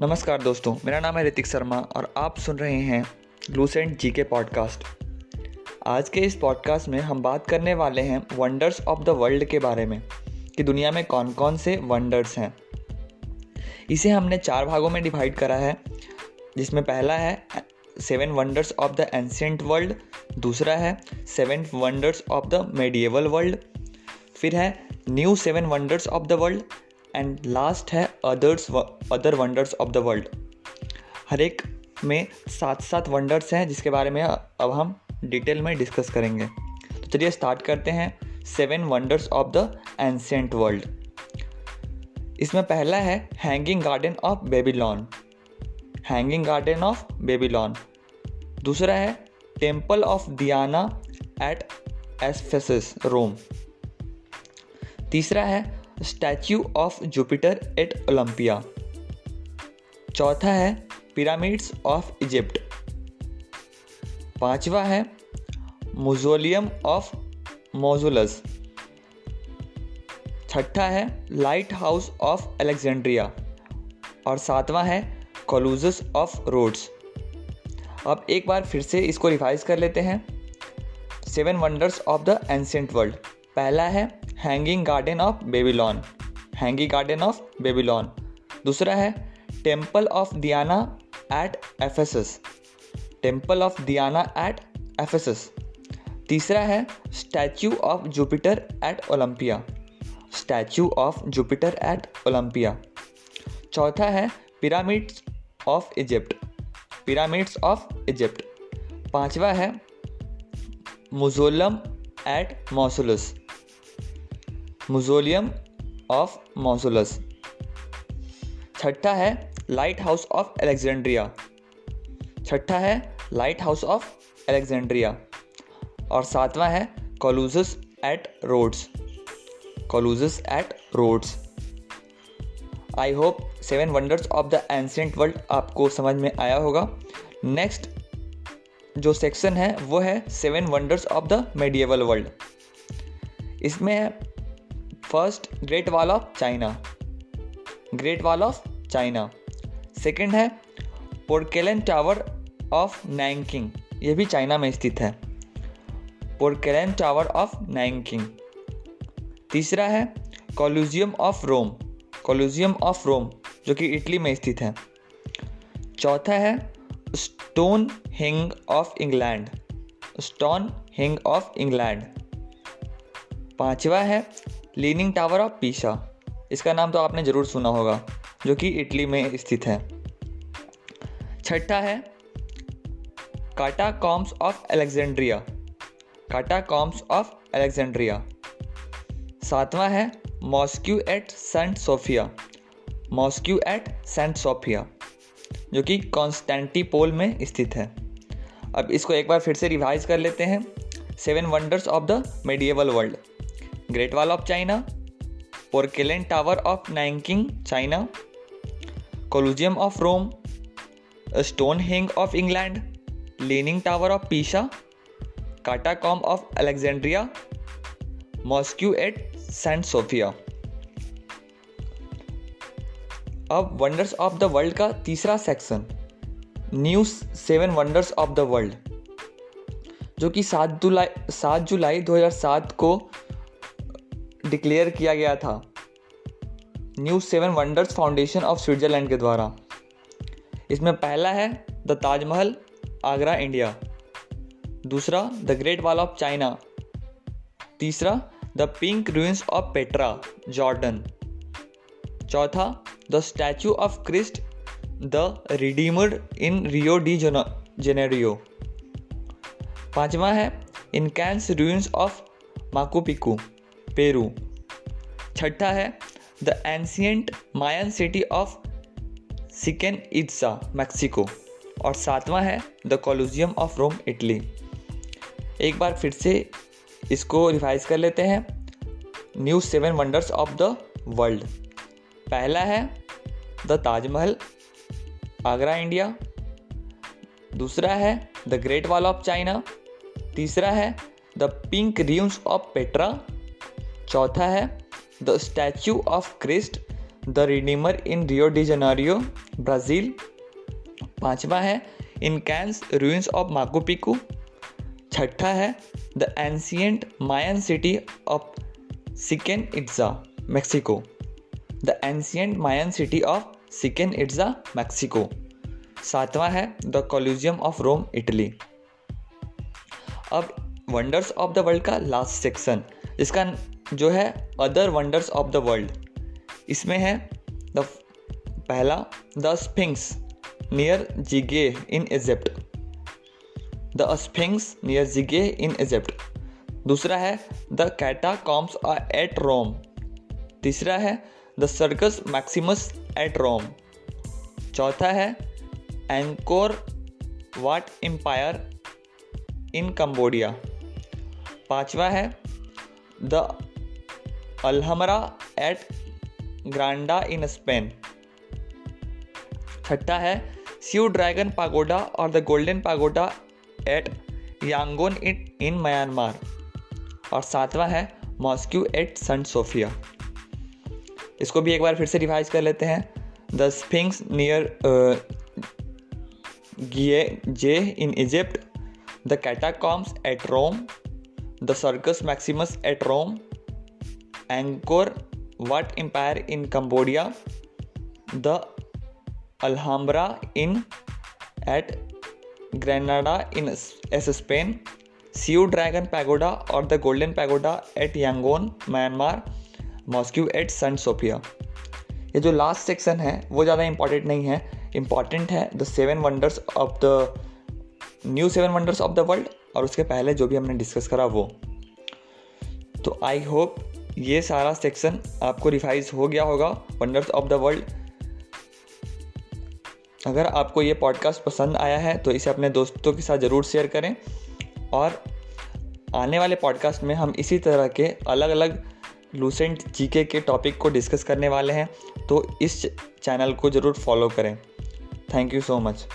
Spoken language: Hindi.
नमस्कार दोस्तों, मेरा नाम है ऋतिक शर्मा और आप सुन रहे हैं लूसेंट जी के पॉडकास्ट। आज के इस पॉडकास्ट में हम बात करने वाले हैं वंडर्स ऑफ़ द वर्ल्ड के बारे में, कि दुनिया में कौन कौन से वंडर्स हैं। इसे हमने चार भागों में डिवाइड करा है, जिसमें पहला है seven wonders of the ancient world दूसरा है seven wonders of the medieval world फिर है new seven wonders of the world and last है others other wonders of the world हर एक में सात सात वंडर्स हैं, जिसके बारे में अब हम डिटेल में डिस्कस करेंगे। तो चलिए स्टार्ट करते हैं seven wonders of the ancient world इसमें पहला है hanging garden of Babylon hanging garden of Babylon दूसरा है temple of Diana at Ephesus Rome तीसरा है statue of Jupiter at Olympia. चौथा है पिरामिड्स ऑफ़ इजिप्ट। पांचवा है मुजोलियम ऑफ़ मोजुलस छठा है लाइट हाउस ऑफ़ अलेक्जेंड्रिया। और सातवां है कोलूजस ऑफ़ रोड्स। अब एक बार फिर से इसको रिवाइज कर लेते हैं। Seven wonders of the ancient world. पहला है hanging garden of Babylon hanging garden of Babylon दूसरा है temple of Diana at Ephesus temple of Diana at Ephesus तीसरा है statue of Jupiter at Olympia statue of Jupiter at Olympia चौथा है pyramids of Egypt pyramids of Egypt पांचवा है मुजोलम एट मौसुलस मुजोलियम ऑफ़ मौसुलस छठा है लाइट हाउस ऑफ़ एलेक्जेंड्रिया छठा है लाइट हाउस ऑफ़ एलेक्जेंड्रिया और सातवां है Colossus at Rhodes Colossus at Rhodes I hope seven wonders of the ancient world आपको समझ में आया होगा। नेक्स्ट जो सेक्शन है, वो है seven wonders of the medieval world इसमें first Great Wall of China Great Wall of China second है पोर्केलन टावर ऑफ़ नैंकिंग ये भी चाइना में स्थित है. पोर्केलन टावर ऑफ़ नैंकिंग तीसरा है Colosseum of Rome Colosseum of Rome जो कि इटली में स्थित है. चौथा है Stonehenge of England Stonehenge of England पांचवा है लीनिंग टावर ऑफ़ पीसा इसका नाम तो आपने ज़रूर सुना होगा, जो कि इटली में स्थित है। छठा है catacombs of Alexandria catacombs of Alexandria सातवां है mosque at Saint Sophia mosque at Saint Sophia जो कि कॉन्स्टेंटिपोल में स्थित है। अब इसको एक बार फिर से रिवाइज कर लेते हैं। Seven wonders of the medieval world Great Wall of China Porcelain Tower of Nanking China Colosseum of Rome Stonehenge of England Leaning Tower of Pisa catacomb of Alexandria mosque at Saint Sophia अब वंडर्स ऑफ़ द वर्ल्ड का तीसरा section new seven wonders of the world जो कि सात जुलाई सात जुलाई 2007 को डिक्लेयर किया गया था। New seven wonders foundation of Switzerland के द्वारा। इसमें पहला है द ताजमहल आगरा इंडिया दूसरा the Great Wall of China तीसरा the pink ruins of Petra Jordan चौथा the statue of Christ the redeemed in Rio de Janeiro पांचवा है Incans ruins of Machu Picchu Peru. छठा है the ancient Mayan city of Chichen Itza Mexico और सातवां है the Colosseum of Rome Italy एक बार फिर से इसको रिवाइज कर लेते हैं। New seven wonders of the world पहला है द ताजमहल आगरा इंडिया दूसरा है the Great Wall of China तीसरा है the pink ruins of Petra चौथा है the statue of Christ the redeemer in Rio de Janeiro Brazil पांचवा है Incans ruins of Machu Picchu छठा है the ancient Mayan city of Chichen Itza Mexico the ancient Mayan city of Chichen Itza Mexico सातवां है the Colosseum of Rome Italy अब वंडर्स ऑफ़ द वर्ल्ड का लास्ट सेक्शन इसका जो है other wonders of the world इसमें है द पहला the sphinx near Giza in Egypt the sphinx near Giza in Egypt दूसरा है the catacombs at Rome तीसरा है the Circus Maximus at Rome चौथा है Angkor Wat empire in Cambodia पांचवा है the Alhambra at Granada in Spain छठा है। स्यू ड्रैगन पागोडा और the golden pagoda at Yangon in in Myanmar और सातवां है मॉस्क्यू एट सन सोफिया इसको भी एक बार फिर से रिवाइज कर लेते हैं। The sphinx near Giza in Egypt the catacombs at Rome the Circus Maximus at Rome, Angkor Wat empire in Cambodia the Alhambra in at Granada in S Spain Shwe dragon pagoda और the golden pagoda at Yangon Myanmar mosque at Saint Sophia ये जो लास्ट सेक्शन है, वो ज़्यादा इंपॉर्टेंट नहीं है. इंपॉर्टेंट है the seven wonders of the new seven wonders of the world और उसके पहले जो भी हमने डिस्कस करा वो. तो आई होप ये सारा सेक्शन आपको रिवाइज हो गया होगा वंडर्स ऑफ़ द वर्ल्ड अगर आपको ये पॉडकास्ट पसंद आया है तो इसे अपने दोस्तों के साथ ज़रूर शेयर करें। और आने वाले पॉडकास्ट में हम इसी तरह के अलग अलग लूसेंट जीके के टॉपिक को डिस्कस करने वाले हैं तो इस चैनल को ज़रूर फॉलो करें। Thank you so much